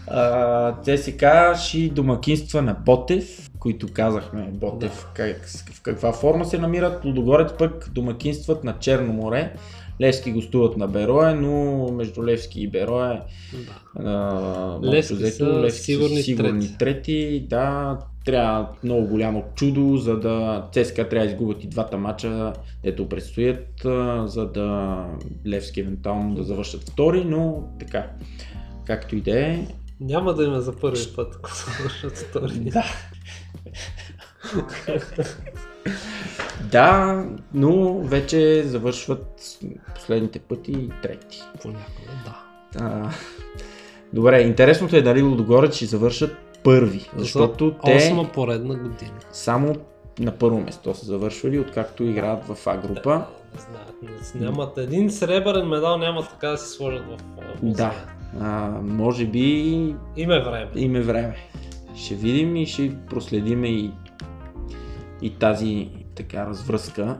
А, ЦСК ще домакинства на Ботев, които казахме Ботев как, в каква форма се намират. Лудогорец пък домакинстват на Черно море. Левски гостуват на Берое, но между Левски и Берое Да. а, Левски взето, са Левски сигурни са сигурни трети. трети. Да, трябва много голямо чудо, за да ЦСКА трябва да изгубят и двата мача, дето предстоят, за да Левски евентуално да завършат втори, но така, както и да е. Няма да има за първи път, ако се вършат втори. Да. да, но вече завършват последните пъти и трети. Понякога, да. А, добре, интересното е дали Лудогорец ще завършат първи, защото За те Осма поредна година. само на първо место са завършвали, откакто играят в А група. Не знаят, не- нямат един сребърен медал, няма така да си сложат в музея. Да, а, може би Им е време. им е време. Ще видим и ще проследиме и, и тази така развръзка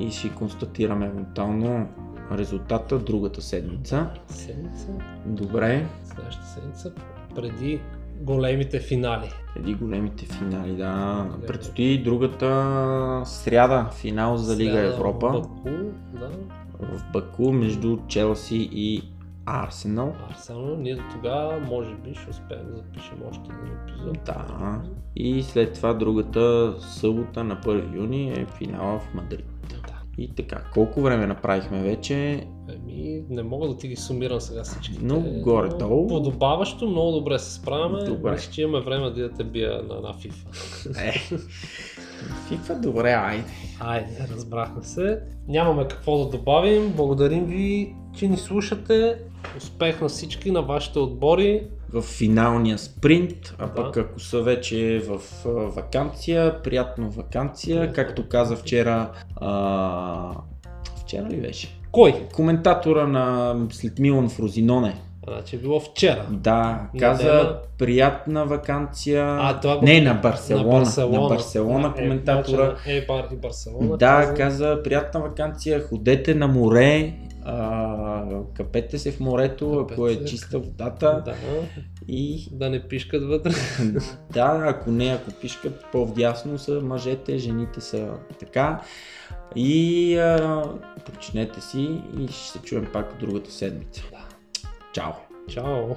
и ще констатираме евентуално резултата другата седмица. Седмица, Добре, следващата седмица, преди големите финали. преди големите финали, да. Предстои другата сряда финал за Лига Сряда Европа В Баку, да. в Баку между Челси и Арсенал. Арсенал, ние до тогава може би ще успеем да запишем още един епизод. Да. И след това другата събота на 1 юни е финала в Мадрид. Да. И така, колко време направихме вече? Еми, не мога да ти ги сумирам сега всичките. Но горе-долу. но Подобаващо, много добре се справяме. Добре. Мисля, че имаме време да я те бия на, на FIFA. Е, FIFA добре, айде. Айде, разбрахме се. Нямаме какво да добавим. Благодарим ви, че ни слушате. Успех на всички, на вашите отбори. В финалния спринт, а Да. пък ако са вече в вакансия, приятно вакансия, Приятно. както каза вчера, а, вчера ли беше? Кой? Коментатора на след Милан в Розиноне. Значи е било вчера. Да, каза Неделя. приятна вакансия. А, това го- Не, на Барселона. На Барселона, На Барселона Е, коментатора. мача на Ейбар и Барселона. Да, каза приятна вакансия, ходете на море, а, капете се в морето, ако е Капете. чиста водата Да, и да не пишкат вътре. да, ако не, ако пишкат по-вдясно са мъжете, жените са така. И а, починете си и ще се чуем пак другата седмица. Ciao. Ciao.